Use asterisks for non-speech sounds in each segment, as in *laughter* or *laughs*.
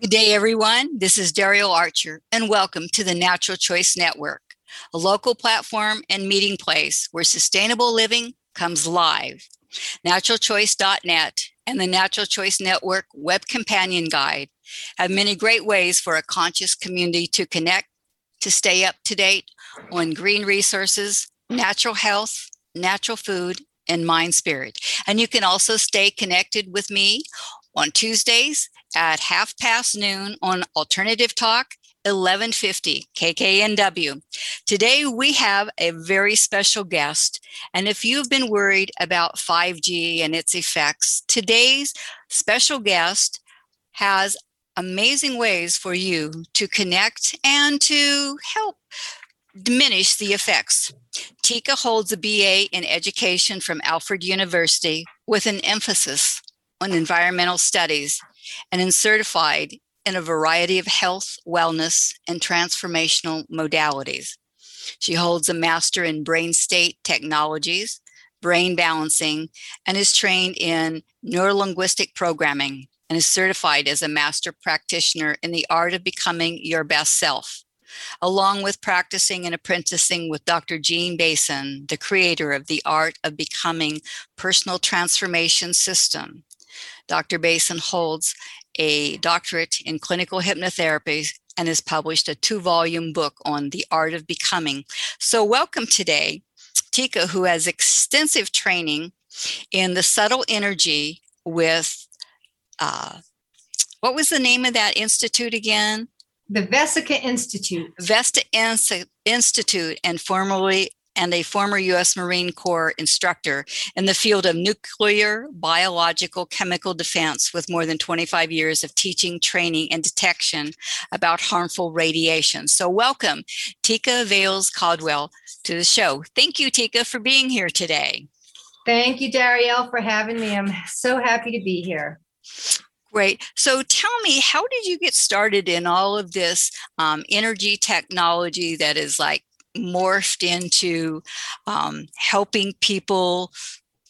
Good day, everyone. This is Darielle Archer, and welcome to the Natural Choice Network, a local platform and meeting place where sustainable living comes live. NaturalChoice.net and the Natural Choice Network Web Companion Guide have many great ways for a conscious community to connect, to stay up to date on green resources, natural health, natural food, and mind spirit. And you can also stay connected with me on Tuesdays at half past noon on Alternative Talk 1150 KKNW. Today we have a very special guest. And if you've been worried about 5G and its effects, today's special guest has amazing ways for you to connect and to help diminish the effects. Tika holds a BA in education from Alfred University with an emphasis on environmental studies and is certified in a variety of health, wellness, and transformational modalities. She holds a master in brain state technologies, brain balancing, and is trained in neurolinguistic programming and is certified as a master practitioner in the art of becoming your best self. Along with practicing and apprenticing with Dr. Jean Bason, the creator of the Art of Becoming Personal Transformation System, Dr. Bason holds a doctorate in clinical hypnotherapy and has published a two volume book on the art of becoming. So, welcome today, Tika, who has extensive training in the subtle energy with uh, what was the name of that institute again? The Vesica Institute. Vesica Institute, and formerly and a former U.S. Marine Corps instructor in the field of nuclear, biological, chemical defense with more than 25 years of teaching, training, and detection about harmful radiation. So, welcome, Tika Vales Caldwell, to the show. Thank you, Tika, for being here today. Thank you, Darielle, for having me. I'm so happy to be here. Great. So tell me, how did you get started in all of this um, energy technology that is like morphed into um, helping people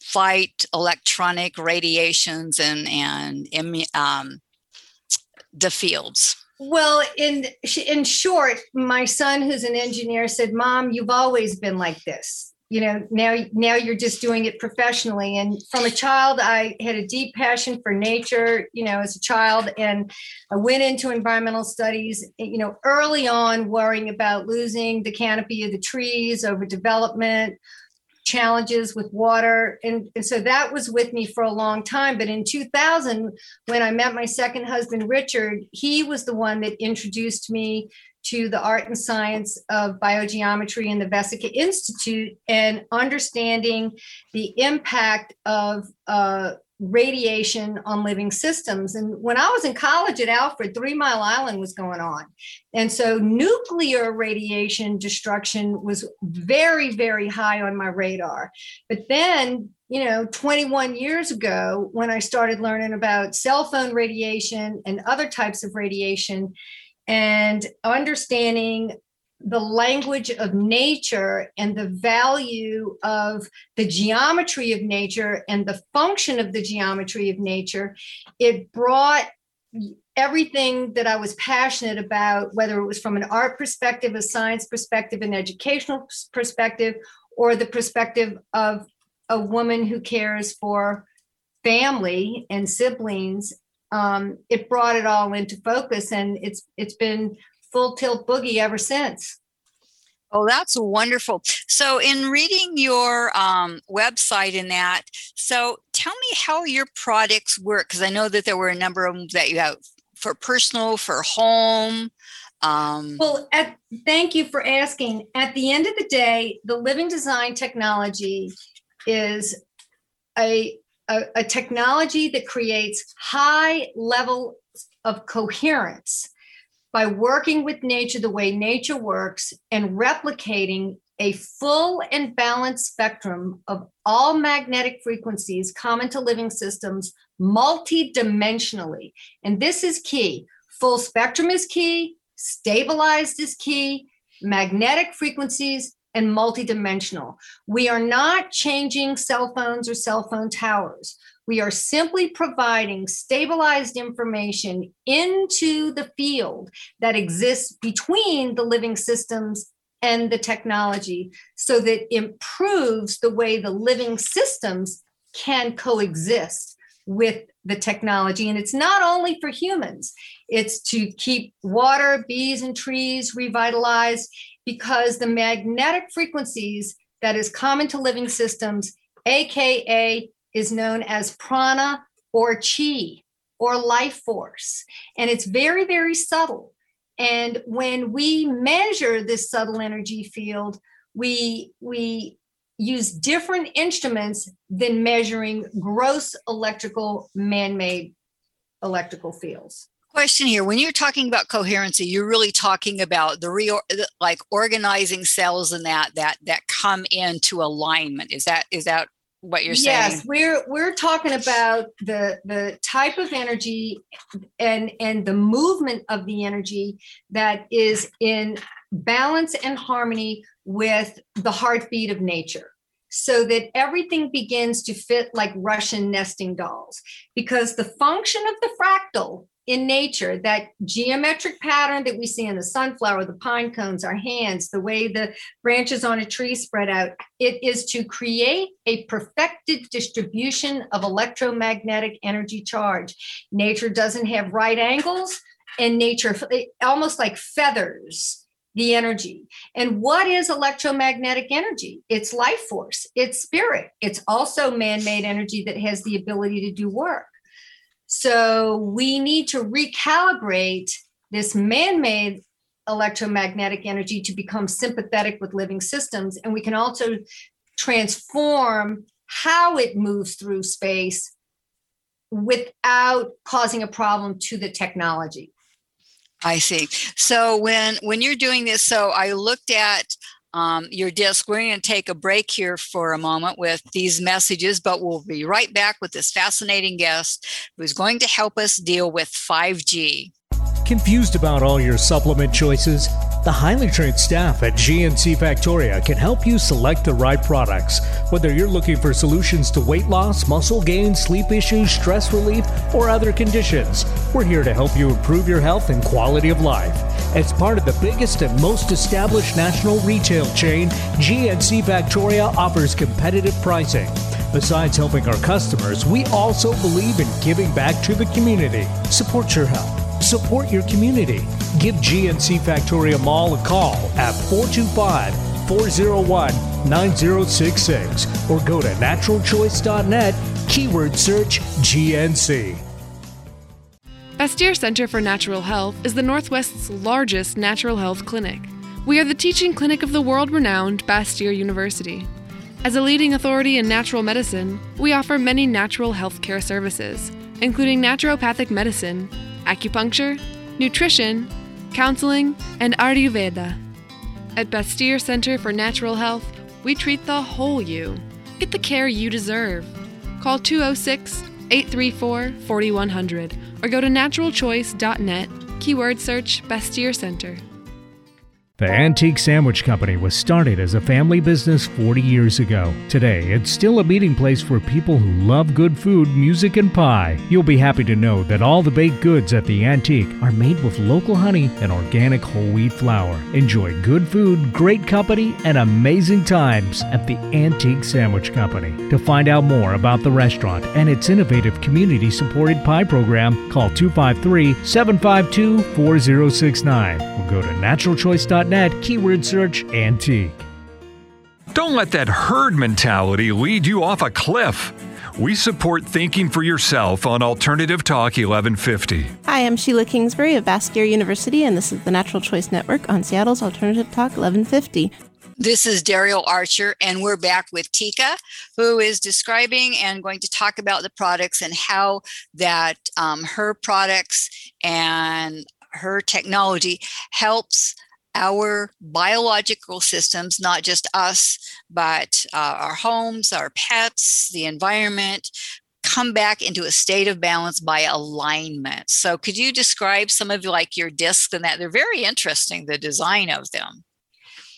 fight electronic radiations and and um, the fields. Well, in in short, my son, who's an engineer, said, "Mom, you've always been like this you know now now you're just doing it professionally. And from a child i had a deep passion for nature you know as a child and i went into environmental studies you know early on worrying about losing the canopy of the trees over development challenges with water. And, and so that was with me for a long time. But in 2000 when i met my second husband richard he was the one that introduced me to the art and science of biogeometry in the Vesica Institute and understanding the impact of uh, radiation on living systems. And when I was in college at Alfred, Three Mile Island was going on. And so nuclear radiation destruction was very, very high on my radar. But then, you know, 21 years ago, when I started learning about cell phone radiation and other types of radiation, and understanding the language of nature and the value of the geometry of nature and the function of the geometry of nature, it brought everything that I was passionate about, whether it was from an art perspective, a science perspective, an educational perspective, or the perspective of a woman who cares for family and siblings um, it brought it all into focus, and it's it's been full tilt boogie ever since. Oh, that's wonderful. So, in reading your um, website and that, so tell me how your products work, because I know that there were a number of them that you have for personal, for home. Um, well, at, thank you for asking. At the end of the day, the living design technology is a a, a technology that creates high level of coherence by working with nature the way nature works and replicating a full and balanced spectrum of all magnetic frequencies common to living systems multidimensionally. And this is key. Full spectrum is key, stabilized is key, magnetic frequencies and multidimensional. We are not changing cell phones or cell phone towers. We are simply providing stabilized information into the field that exists between the living systems and the technology so that improves the way the living systems can coexist with the technology. And it's not only for humans, it's to keep water, bees, and trees revitalized because the magnetic frequencies that is common to living systems, AKA, is known as prana or chi or life force. And it's very, very subtle. And when we measure this subtle energy field, we, we use different instruments than measuring gross electrical man-made electrical fields question here when you're talking about coherency you're really talking about the real like organizing cells and that that that come into alignment is that is that what you're saying yes we're we're talking about the the type of energy and and the movement of the energy that is in balance and harmony with the heartbeat of nature so that everything begins to fit like Russian nesting dolls. Because the function of the fractal in nature, that geometric pattern that we see in the sunflower, the pine cones, our hands, the way the branches on a tree spread out, it is to create a perfected distribution of electromagnetic energy charge. Nature doesn't have right angles, and nature eh, almost like feathers the energy. And what is electromagnetic energy? It's life force, it's spirit. It's also man made energy that has the ability to do work. So we need to recalibrate this man made electromagnetic energy to become sympathetic with living systems. And we can also transform how it moves through space without causing a problem to the technology. I see. So when when you're doing this, so I looked at um, your disc. We're going to take a break here for a moment with these messages, but we'll be right back with this fascinating guest who's going to help us deal with 5G. Confused about all your supplement choices? The highly trained staff at GNC Factoria can help you select the right products. Whether you're looking for solutions to weight loss, muscle gain, sleep issues, stress relief, or other conditions, we're here to help you improve your health and quality of life. As part of the biggest and most established national retail chain, GNC Factoria offers competitive pricing. Besides helping our customers, we also believe in giving back to the community. Support your health Support your community. Give GNC Factoria Mall a call at 425 401 9066 or go to naturalchoice.net, keyword search GNC. Bastyr Center for Natural Health is the Northwest's largest natural health clinic. We are the teaching clinic of the world renowned Bastyr University. As a leading authority in natural medicine, we offer many natural health care services, including naturopathic medicine, acupuncture, nutrition, counseling, and Ayurveda. At Bastyr Center for Natural Health, we treat the whole you. Get the care you deserve. Call 206 834 4100 or go to naturalchoice.net, keyword search Bastyr Center. The Antique Sandwich Company was started as a family business 40 years ago. Today, it's still a meeting place for people who love good food, music, and pie. You'll be happy to know that all the baked goods at the Antique are made with local honey and organic whole wheat flour. Enjoy good food, great company, and amazing times at the Antique Sandwich Company. To find out more about the restaurant and its innovative community supported pie program, call 253 752 4069 or go to naturalchoice.net net keyword search antique. Don't let that herd mentality lead you off a cliff. We support thinking for yourself on Alternative Talk 1150. Hi, I'm Sheila Kingsbury of Bastyr University, and this is the Natural Choice Network on Seattle's Alternative Talk 1150. This is Darielle Archer, and we're back with Tika, who is describing and going to talk about the products and how that um, her products and her technology helps our biological systems, not just us, but uh, our homes, our pets, the environment, come back into a state of balance by alignment. So, could you describe some of like your discs and that? They're very interesting, the design of them.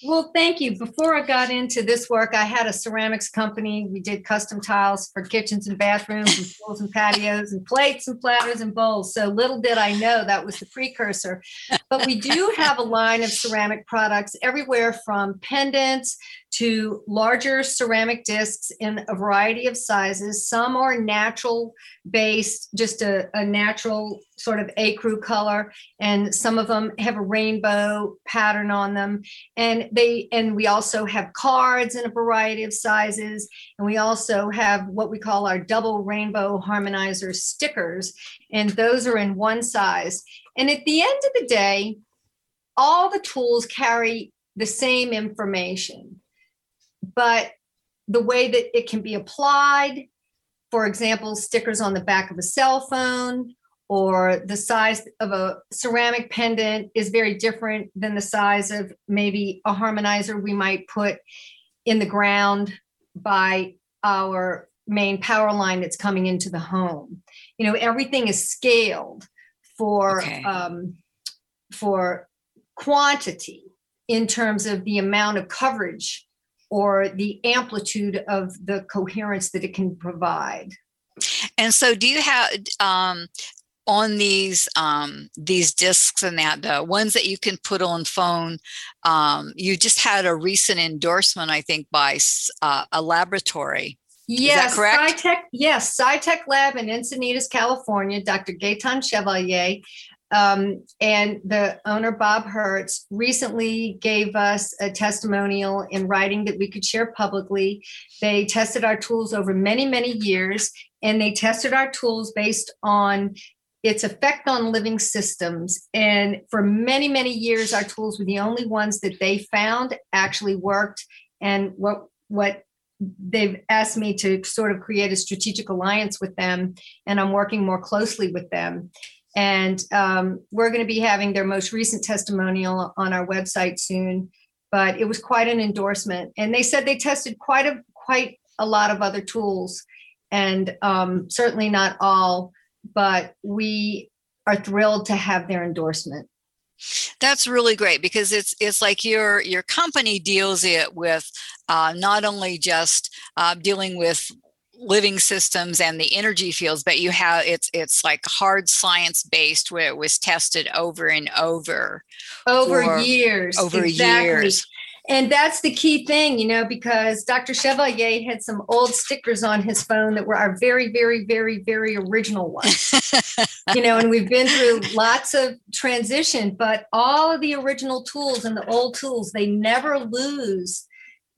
Well, thank you. Before I got into this work, I had a ceramics company. We did custom tiles for kitchens and bathrooms and pools and patios and plates and platters and bowls. So little did I know that was the precursor. But we do have a line of ceramic products everywhere from pendants to larger ceramic discs in a variety of sizes. Some are natural based, just a, a natural sort of ecru color, and some of them have a rainbow pattern on them. And they and we also have cards in a variety of sizes, and we also have what we call our double rainbow harmonizer stickers, and those are in one size. And at the end of the day, all the tools carry the same information but the way that it can be applied, for example, stickers on the back of a cell phone or the size of a ceramic pendant is very different than the size of maybe a harmonizer we might put in the ground by our main power line that's coming into the home. You know, everything is scaled for Okay. um, for quantity in terms of the amount of coverage or the amplitude of the coherence that it can provide. And so, do you have um, on these um, these discs and that the ones that you can put on phone? Um, you just had a recent endorsement, I think, by uh, a laboratory. Yes, correct? SciTech, yes, SciTech Lab in Encinitas, California, Dr. Gaetan Chevalier. Um, and the owner, Bob Hertz, recently gave us a testimonial in writing that we could share publicly. They tested our tools over many, many years, and they tested our tools based on its effect on living systems. And for many, many years, our tools were the only ones that they found actually worked. And what what they've asked me to sort of create a strategic alliance with them, and I'm working more closely with them. And um, we're going to be having their most recent testimonial on our website soon. But it was quite an endorsement, and they said they tested quite a quite a lot of other tools, and um, certainly not all. But we are thrilled to have their endorsement. That's really great because it's it's like your your company deals it with uh, not only just uh, dealing with living systems and the energy fields, but you have it's it's like hard science based where it was tested over and over over years over exactly. years. and that's the key thing you know because dr chevalier had some old stickers on his phone that were our very very very very original ones you know and we've been through *laughs* lots of transition but all of the original tools and the old tools they never lose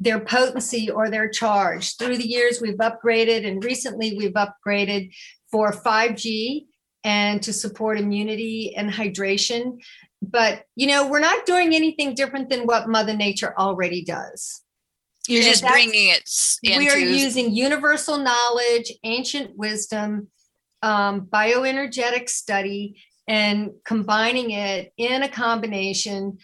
their potency or their charge. Through the years we've upgraded and recently we've upgraded for 5g and to support immunity and hydration. But you know we're not doing anything different than what mother nature already does. You're Yeah, just bringing it s- we are using universal knowledge ancient wisdom um, bioenergetic study and combining it in a combination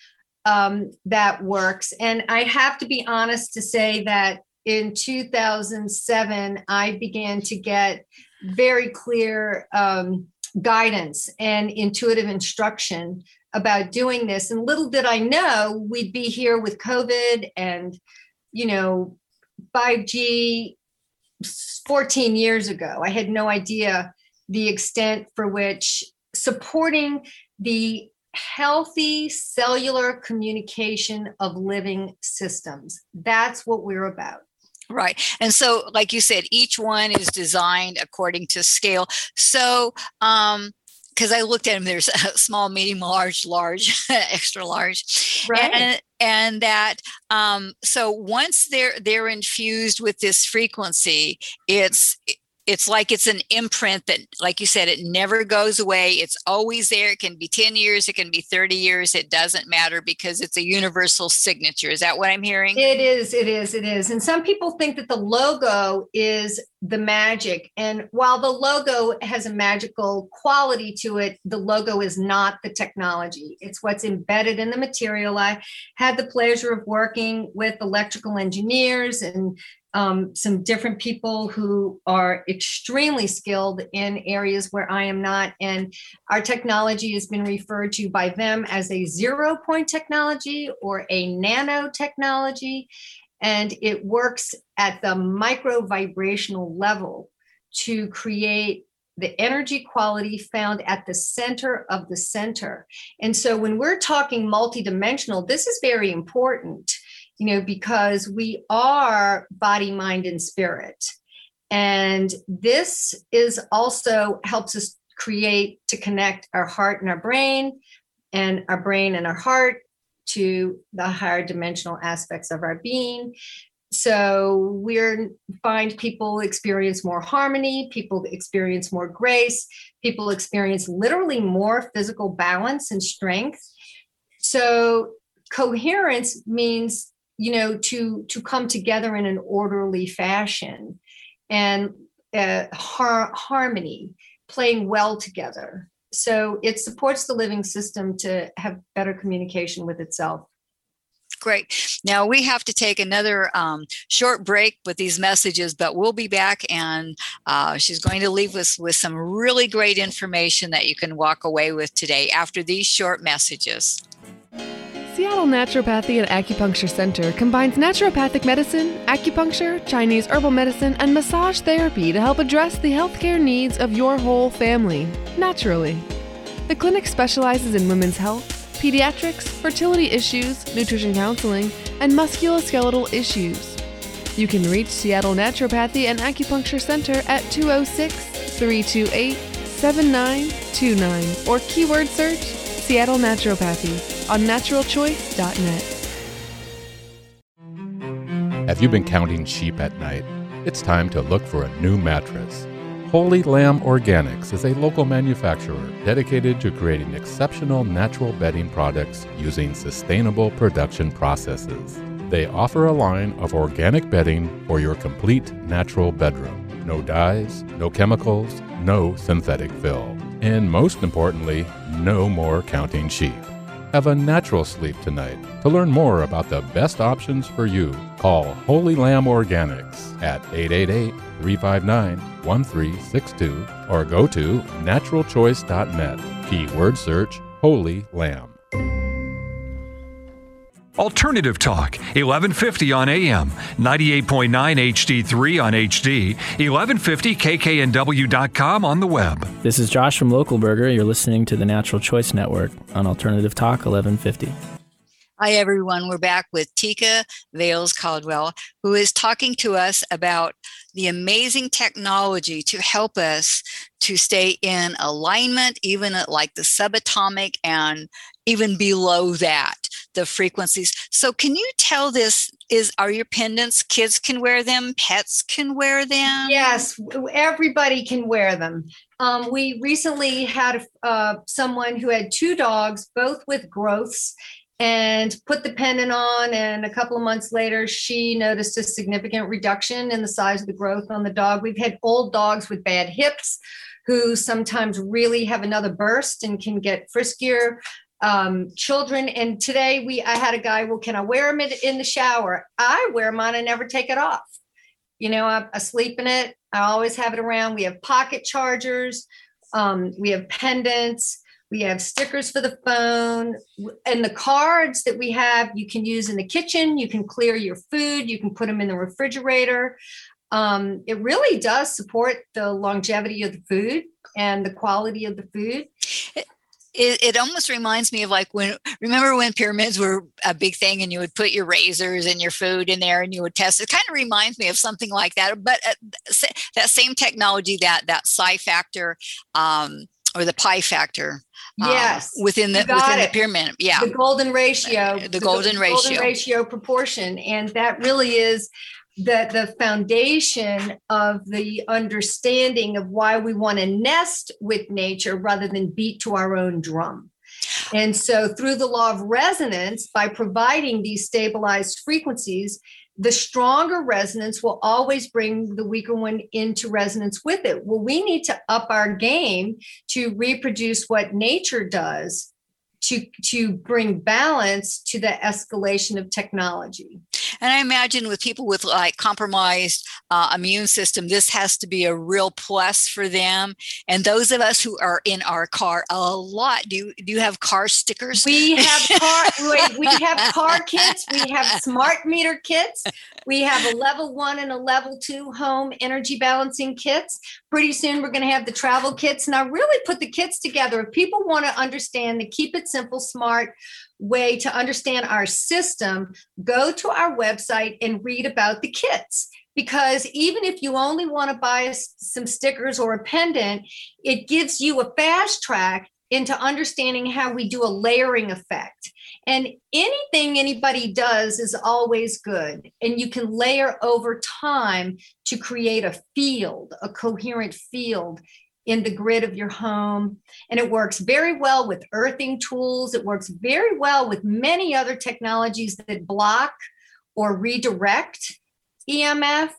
um, that works. And i have to be honest to say that in 2007 i began to get very clear um, guidance and intuitive instruction about doing this. And little did i know we'd be here with covid and you know 5g 14 years ago. I had no idea the extent for which supporting the healthy cellular communication of living systems that's what we're about Right. And so, like you said, each one is designed according to scale. So, um, because I looked at them, there's *laughs* a small, medium, large, large, *laughs* extra large, Right. and and that um, so once they're they're infused with this frequency, it's it's like it's an imprint that, like you said, it never goes away. It's always there. It can be ten years, it can be thirty years. It doesn't matter because it's a universal signature. Is that what I'm hearing? It is, it is, it is. And some people think that the logo is the magic. And while the logo has a magical quality to it, the logo is not the technology. It's what's embedded in the material. I had the pleasure of working with electrical engineers and um, some different people who are extremely skilled in areas where I am not. And our technology has been referred to by them as a zero point technology or a nanotechnology and it works at the micro vibrational level to create the energy quality found at the center of the center. And so when we're talking multidimensional, this is very important, you know, because we are body, mind, and spirit. And this is also helps us create to connect our heart and our brain and our brain and our heart to the higher dimensional aspects of our being. So we're find people experience more harmony, people experience more grace, people experience literally more physical balance and strength. So coherence means you know to to come together in an orderly fashion and uh, har- harmony playing well together so it supports the living system to have better communication with itself. Great. Now we have to take another um, short break with these messages, but we'll be back and uh, she's going to leave us with some really great information that you can walk away with today after these short messages. Seattle Naturopathy and Acupuncture Center combines naturopathic medicine, acupuncture, Chinese herbal medicine, and massage therapy to help address the healthcare needs of your whole family, naturally. The clinic specializes in women's health, pediatrics, fertility issues, nutrition counseling, and musculoskeletal issues. You can reach Seattle Naturopathy and Acupuncture Center at 206 328 7929 or keyword search Seattle Naturopathy on naturalchoice.net. Have you been counting sheep at night? It's time to look for a new mattress. Holy Lamb Organics is a local manufacturer dedicated to creating exceptional natural bedding products using sustainable production processes. They offer a line of organic bedding for your complete natural bedroom. No dyes, no chemicals, no synthetic fill. And most importantly, no more counting sheep. Have a natural sleep tonight. To learn more about the best options for you, call Holy Lamb Organics at 888 359 1362 or go to naturalchoice.net. Keyword search Holy Lamb. Alternative Talk, 1150 on AM, 98.9 HD3 on HD, 1150kknw.com on the web. This is Josh from Local Burger. You're listening to the Natural Choice Network on Alternative Talk 1150. Hi, everyone. We're back with Tika Vales Caldwell, who is talking to us about the amazing technology to help us to stay in alignment, even at like the subatomic and even below that, the frequencies. So, can you tell this? Is are your pendants? Kids can wear them. Pets can wear them. Yes, everybody can wear them. Um, we recently had uh, someone who had two dogs, both with growths, and put the pendant on. And a couple of months later, she noticed a significant reduction in the size of the growth on the dog. We've had old dogs with bad hips who sometimes really have another burst and can get friskier. Um, children, and today we I had a guy. Well, can I wear them in, the shower? I wear mine and never take it off. You know, I, I sleep in it. I always have it around. We have pocket chargers. Um, we have pendants we have stickers for the phone and the cards that we have you can use in the kitchen you can clear your food you can put them in the refrigerator um, it really does support the longevity of the food and the quality of the food it, it, almost reminds me of like when remember when pyramids were a big thing and you would put your razors and your food in there and you would test? It kind of reminds me of something like that but uh, that same technology that that psi factor um, or the pi factor um, yes within the within it. the pyramid yeah. The golden ratio the, the golden ratio golden ratio proportion and that really is the the foundation of the understanding of why we want to nest with nature rather than beat to our own drum and so through the law of resonance by providing these stabilized frequencies the stronger resonance will always bring the weaker one into resonance with it. Well, we need to up our game to reproduce what nature does to to bring balance to the escalation of technology. And I imagine with people with like compromised uh, immune system, this has to be a real plus for them. And those of us who are in our car a lot, do you, do you have car stickers? We have *laughs* car, we have car kits. We have smart meter kits. We have a level one and a level two home energy balancing kits. Pretty soon we're going to have the travel kits. And I really put the kits together. If people want to understand the keep it simple, smart way to understand our system, go to our website and read about the kits. Because even if you only want to buy some stickers or a pendant, it gives you a fast track into understanding how we do a layering effect. And anything anybody does is always good. And you can layer over time to create a field, a coherent field in the grid of your home. And it works very well with earthing tools. It works very well with many other technologies that block or redirect EMF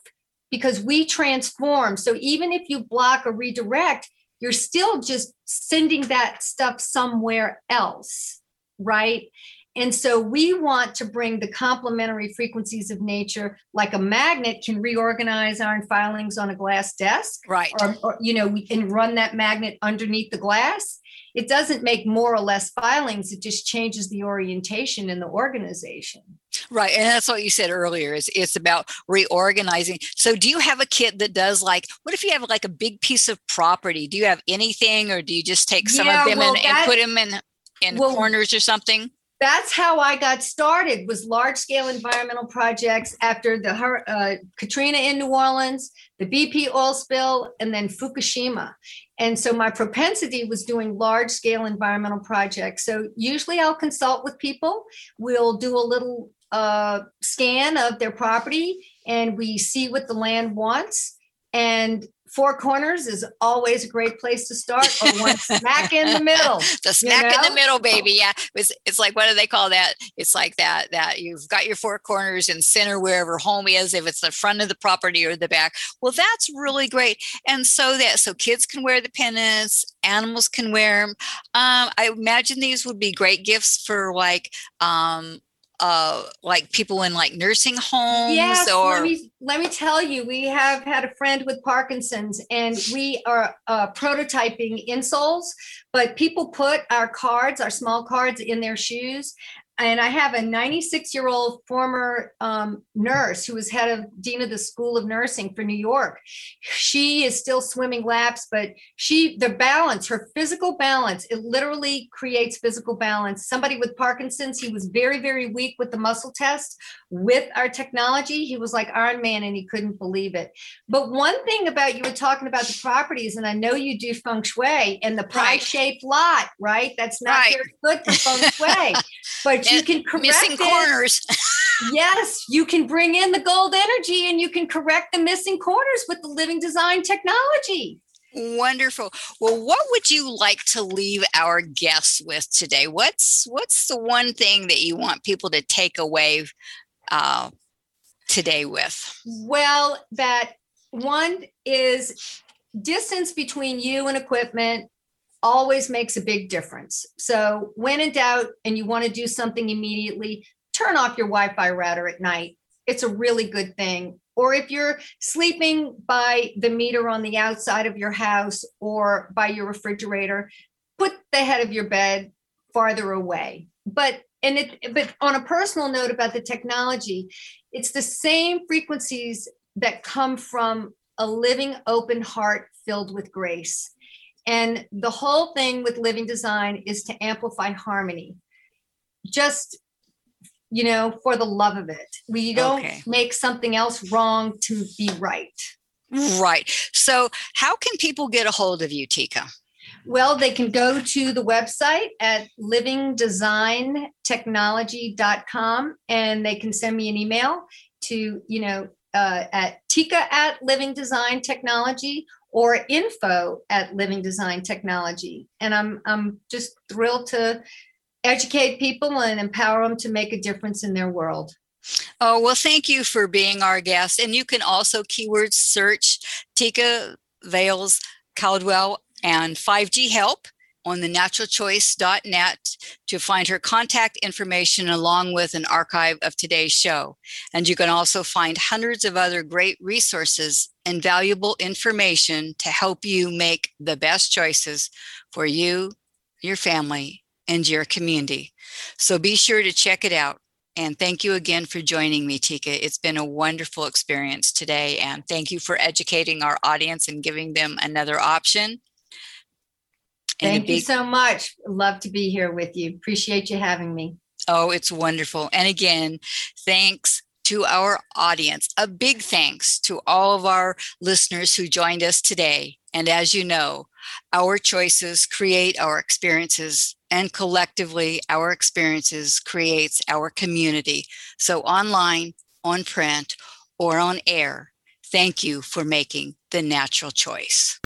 because we transform. So even if you block or redirect, you're still just sending that stuff somewhere else, right? And so we want to bring the complementary frequencies of nature, like a magnet can reorganize iron filings on a glass desk. Right. Or, or, you know, we can run that magnet underneath the glass. It doesn't make more or less filings, it just changes the orientation in the organization. Right. And that's what you said earlier is it's about reorganizing. So do you have a kit that does like what if you have like a big piece of property? Do you have anything or do you just take some Yeah, of them well, and, and put them in in Well, corners or something? That's how I got started was large scale environmental projects after the uh, Katrina in New Orleans, the BP oil spill, and then Fukushima. And so my propensity was doing large scale environmental projects. So usually I'll consult with people. We'll do a little uh, scan of their property and we see what the land wants. And Four Corners is always a great place to start, or one *laughs* smack in the middle. The smack in know? the middle, baby. Yeah. It's, it's like what do they call that? It's like that that you've got your four corners and center wherever home is, if it's the front of the property or the back. Well, that's really great. And so that so kids can wear the pennants, animals can wear them. Um, I imagine these would be great gifts for like um uh like people in like nursing homes Yes, or let me let me tell you, we have had a friend with Parkinson's, and we are uh, prototyping insoles. But people put our cards, our small cards, in their shoes. And I have a 96 year old former um, nurse who was head of dean of the School of Nursing for New York. She is still swimming laps, but she the balance, her physical balance, it literally creates physical balance. Somebody with Parkinson's, he was very very weak with the muscle test with our technology. He was like Iron Man and he couldn't believe it. But one thing about you were talking about the properties, and I know you do feng shui and the pie shaped lot, right? That's not Right. very good for feng shui. *laughs* But you can correct missing it. corners. *laughs* Yes, you can bring in the gold energy and you can correct the missing corners with the living design technology. Wonderful. Well, what would you like to leave our guests with today? What's what's the one thing that you want people to take away uh, today with? Well, that one is distance between you and equipment always makes a big difference. So, when in doubt and you want to do something immediately, turn off your Wi Fi router at night. It's a really good thing. Or if you're sleeping by the meter on the outside of your house or by your refrigerator, put the head of your bed farther away. But and it but on a personal note about the technology, it's the same frequencies that come from a living open heart filled with grace. And the whole thing with living design is to amplify harmony. Just you know, for the love of it. We don't Okay. make something else wrong to be right. Right. So, how can people get a hold of you, Tika? Well, they can go to the website at livingdesigntechnology.com and they can send me an email to, you know, uh, at tika at living design technology or info at living design technology. And I'm, I'm just thrilled to educate people and empower them to make a difference in their world. Oh, well, thank you for being our guest. And you can also keyword search Tika Vales Caldwell and 5G Help on the naturalchoice.net to find her contact information along with an archive of today's show. And you can also find hundreds of other great resources and valuable information to help you make the best choices for you, your family, and your community. So be sure to check it out. And thank you again for joining me, Tika. It's been a wonderful experience today. And thank you for educating our audience and giving them another option. Thank you so much. Love to be here with you. Appreciate you having me. Oh, it's wonderful. And again, thanks to our audience. A big thanks to all of our listeners who joined us today. And as you know, our choices create our experiences and collectively our experiences creates our community. So online, on print, or on air, thank you for making the natural choice.